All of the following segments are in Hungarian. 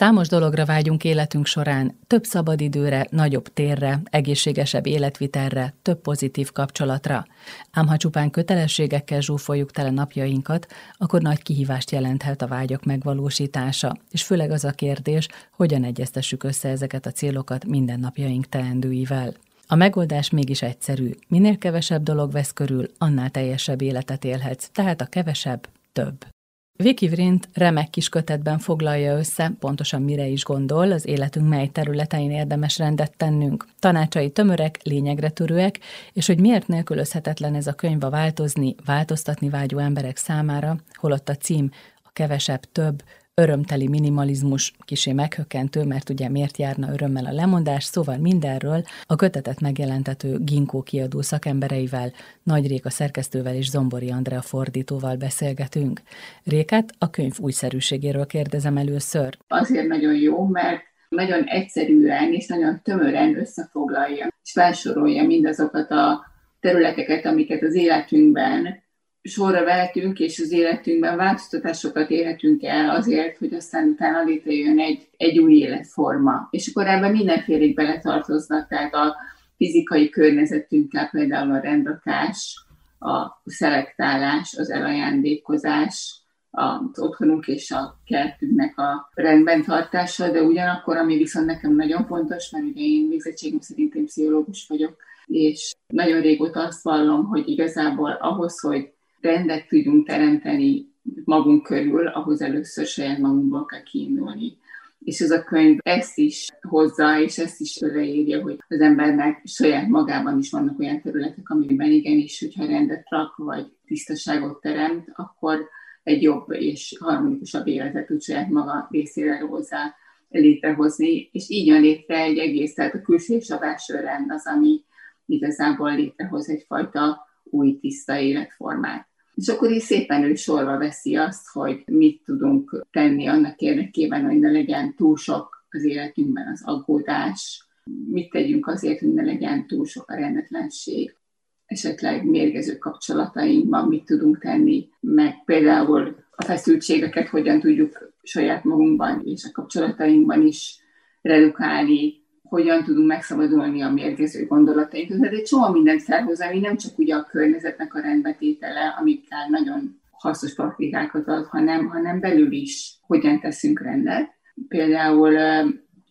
Számos dologra vágyunk életünk során, több szabadidőre, nagyobb térre, egészségesebb életvitelre, több pozitív kapcsolatra. Ám ha csupán kötelességekkel zsúfoljuk tele napjainkat, akkor nagy kihívást jelenthet a vágyak megvalósítása, és főleg az a kérdés, hogyan egyeztessük össze ezeket a célokat mindennapjaink teendőivel. A megoldás mégis egyszerű. Minél kevesebb dolog vesz körül, annál teljesebb életet élhetsz, tehát a kevesebb több. Vicky Vrint remek kis kötetben foglalja össze, pontosan mire is gondol, az életünk mely területein érdemes rendet tennünk. Tanácsai tömörek, lényegre törőek, és hogy miért nélkülözhetetlen ez a könyv a változni, változtatni vágyó emberek számára, holott a cím a kevesebb több, örömteli minimalizmus, kisé meghökkentő, mert ugye miért járna örömmel a lemondás, szóval mindenről a kötetet megjelentető Ginkó kiadó szakembereivel, Nagy Réka szerkesztővel és Zombori Andrea fordítóval beszélgetünk. Rékát a könyv újszerűségéről kérdezem először. Azért nagyon jó, mert nagyon egyszerűen és nagyon tömören összefoglalja, és felsorolja mindazokat a területeket, amiket az életünkben sorra vehetünk, és az életünkben változtatásokat érhetünk el azért, hogy aztán utána létrejön egy, egy új életforma. És akkor ebben mindenfélék beletartoznak, tehát a fizikai környezetünkkel, például a rendrakás, a szelektálás, az elajándékozás, az otthonunk és a kertünknek a rendben tartása, de ugyanakkor, ami viszont nekem nagyon fontos, mert ugye én végzettségem szerint én pszichológus vagyok, és nagyon régóta azt vallom, hogy igazából ahhoz, hogy rendet tudjunk teremteni magunk körül, ahhoz először saját magunkból kell kiindulni. És ez a könyv ezt is hozza, és ezt is leírja, hogy az embernek saját magában is vannak olyan területek, amiben igenis, hogyha rendet rak, vagy tisztaságot teremt, akkor egy jobb és harmonikusabb életet tud saját maga részére hozzá létrehozni, és így jön létre egy egész, tehát a külső és a belső rend az, ami igazából létrehoz egyfajta új tiszta életformát. És akkor is szépen ő sorba veszi azt, hogy mit tudunk tenni annak érdekében, hogy ne legyen túl sok az életünkben az aggódás, mit tegyünk azért, hogy ne legyen túl sok a rendetlenség, esetleg mérgező kapcsolatainkban mit tudunk tenni, meg például a feszültségeket hogyan tudjuk saját magunkban és a kapcsolatainkban is redukálni, hogyan tudunk megszabadulni a mérgező gondolatainktól. Tehát egy csomó mindent felhoz, ami nem csak ugye a környezetnek a rendbetétele, amikkel nagyon hasznos praktikákat ad, hanem, hanem belül is hogyan teszünk rendet. Például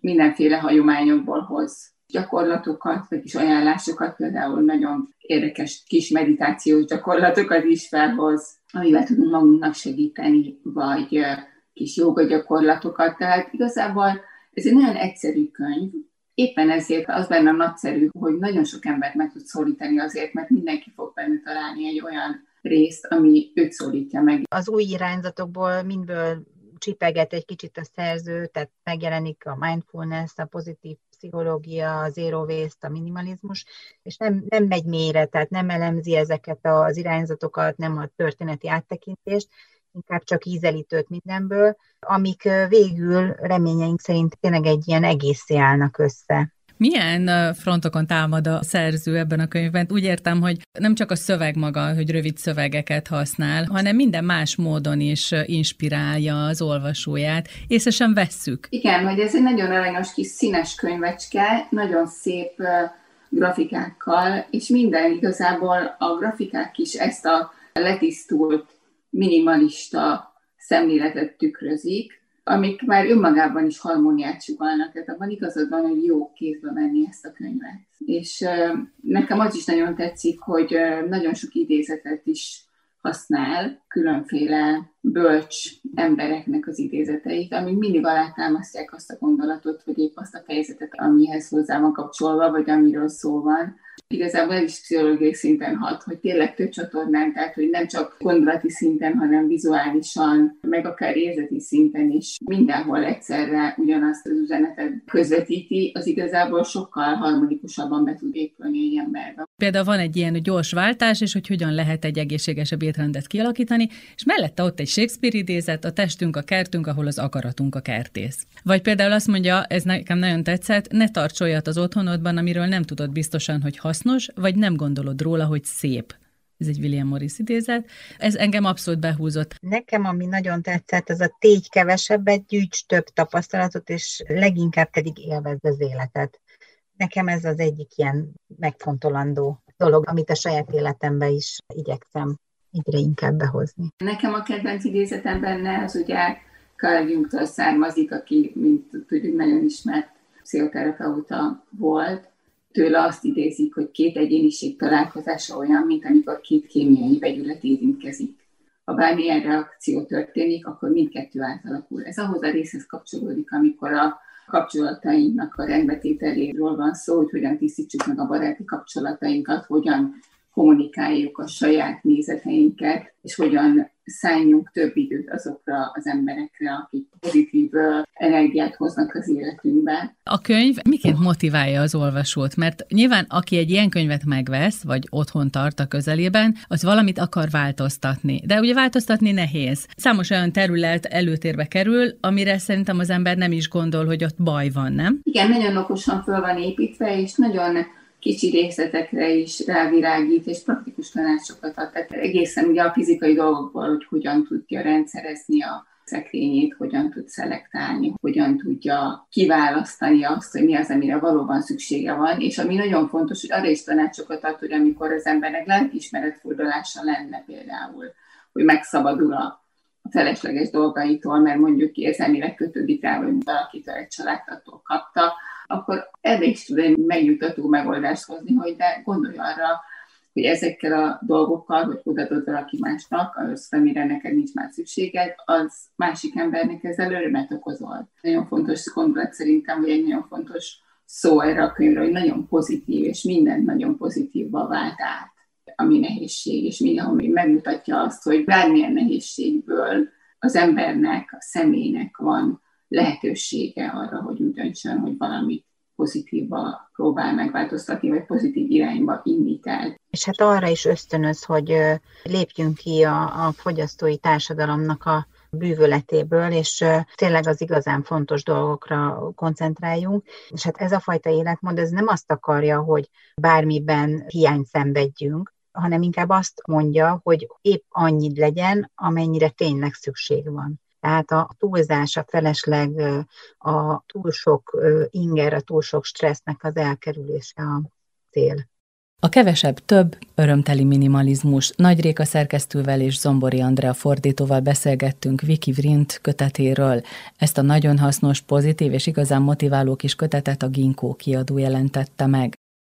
mindenféle hagyományokból hoz gyakorlatokat, vagy kis ajánlásokat, például nagyon érdekes kis meditációs gyakorlatokat is felhoz, amivel tudunk magunknak segíteni, vagy kis joga gyakorlatokat. Tehát igazából ez egy nagyon egyszerű könyv, Éppen ezért az benne nagyszerű, hogy nagyon sok embert meg tud szólítani azért, mert mindenki fog benne találni egy olyan részt, ami őt szólítja meg. Az új irányzatokból mindből csipeget egy kicsit a szerző, tehát megjelenik a mindfulness, a pozitív pszichológia, a zero waste, a minimalizmus, és nem, nem megy mélyre, tehát nem elemzi ezeket az irányzatokat, nem a történeti áttekintést, inkább csak ízelítőt mindenből, amik végül reményeink szerint tényleg egy ilyen egészé állnak össze. Milyen frontokon támad a szerző ebben a könyvben? Úgy értem, hogy nem csak a szöveg maga, hogy rövid szövegeket használ, hanem minden más módon is inspirálja az olvasóját. Észre sem vesszük. Igen, hogy ez egy nagyon aranyos kis színes könyvecske, nagyon szép grafikákkal, és minden igazából a grafikák is ezt a letisztult minimalista szemléletet tükrözik, amik már önmagában is harmóniát sugalnak, tehát abban igazad van, hogy jó kézbe venni ezt a könyvet. És nekem az is nagyon tetszik, hogy nagyon sok idézetet is használ különféle bölcs embereknek az idézeteit, amik mindig alátámasztják azt a gondolatot, vagy épp azt a fejezetet, amihez hozzá van kapcsolva, vagy amiről szó van. Igazából ez is pszichológiai szinten hat, hogy tényleg több csatornán, tehát hogy nem csak gondolati szinten, hanem vizuálisan, meg akár érzeti szinten is mindenhol egyszerre ugyanazt az üzenetet közvetíti, az igazából sokkal harmonikusabban be tud épülni egy emberbe. Például van egy ilyen gyors váltás, és hogy hogyan lehet egy egészségesebb étrendet kialakítani, és mellette ott egy Shakespeare idézet, a testünk a kertünk, ahol az akaratunk a kertész. Vagy például azt mondja, ez nekem nagyon tetszett, ne tarts olyat az otthonodban, amiről nem tudod biztosan, hogy hasznos, vagy nem gondolod róla, hogy szép. Ez egy William Morris idézet. Ez engem abszolút behúzott. Nekem, ami nagyon tetszett, az a tégy kevesebbet, gyűjts több tapasztalatot, és leginkább pedig élvezd az életet. Nekem ez az egyik ilyen megfontolandó dolog, amit a saját életemben is igyekszem egyre inkább behozni. Nekem a kedvenc idézetem benne az ugye Carl Jungtól származik, aki, mint tudjuk, nagyon ismert pszichoterapeuta volt. Tőle azt idézik, hogy két egyéniség találkozása olyan, mint amikor két kémiai vegyület érintkezik. Ha bármilyen reakció történik, akkor mindkettő átalakul. Ez ahhoz a részhez kapcsolódik, amikor a kapcsolatainknak a rendbetételéről van szó, hogy hogyan tisztítsuk meg a baráti kapcsolatainkat, hogyan kommunikáljuk a saját nézeteinket, és hogyan szálljunk több időt azokra az emberekre, akik pozitív energiát hoznak az életünkbe. A könyv miként motiválja az olvasót? Mert nyilván aki egy ilyen könyvet megvesz, vagy otthon tart a közelében, az valamit akar változtatni. De ugye változtatni nehéz. Számos olyan terület előtérbe kerül, amire szerintem az ember nem is gondol, hogy ott baj van, nem? Igen, nagyon okosan föl van építve, és nagyon kicsi részletekre is rávirágít, és praktikus tanácsokat ad. Tehát egészen ugye a fizikai dolgokból, hogy hogyan tudja rendszerezni a szekrényét, hogyan tud szelektálni, hogyan tudja kiválasztani azt, hogy mi az, amire valóban szüksége van, és ami nagyon fontos, hogy arra is tanácsokat ad, hogy amikor az embernek lelkiismeretfordulása lenne például, hogy megszabadul a felesleges dolgaitól, mert mondjuk érzelmileg kötődik rá, hogy valakitől egy családtól kapta, akkor erre is tud egy megnyugtató megoldást hozni, hogy de gondolj arra, hogy ezekkel a dolgokkal, hogy odaadod valaki másnak, az, amire neked nincs már szükséged, az másik embernek ezzel örömet okozol. Nagyon fontos gondolat szerintem, hogy egy nagyon fontos szó erre a könyvre, hogy nagyon pozitív, és minden nagyon pozitívba vált át, ami nehézség, és mindenhol megmutatja azt, hogy bármilyen nehézségből az embernek, a személynek van lehetősége arra, hogy úgy döntsön, hogy valamit pozitívba próbál megváltoztatni, vagy pozitív irányba indít. És hát arra is ösztönöz, hogy lépjünk ki a, a fogyasztói társadalomnak a bűvöletéből, és tényleg az igazán fontos dolgokra koncentráljunk. És hát ez a fajta életmód, ez nem azt akarja, hogy bármiben hiányt szenvedjünk, hanem inkább azt mondja, hogy épp annyit legyen, amennyire tényleg szükség van. Tehát a túlzás, a felesleg, a túl sok inger, a túl sok stressznek az elkerülése a cél. A kevesebb több, örömteli minimalizmus. Nagy Réka szerkesztővel és Zombori Andrea fordítóval beszélgettünk Viki Vrint kötetéről. Ezt a nagyon hasznos, pozitív és igazán motiváló kis kötetet a Ginkó kiadó jelentette meg.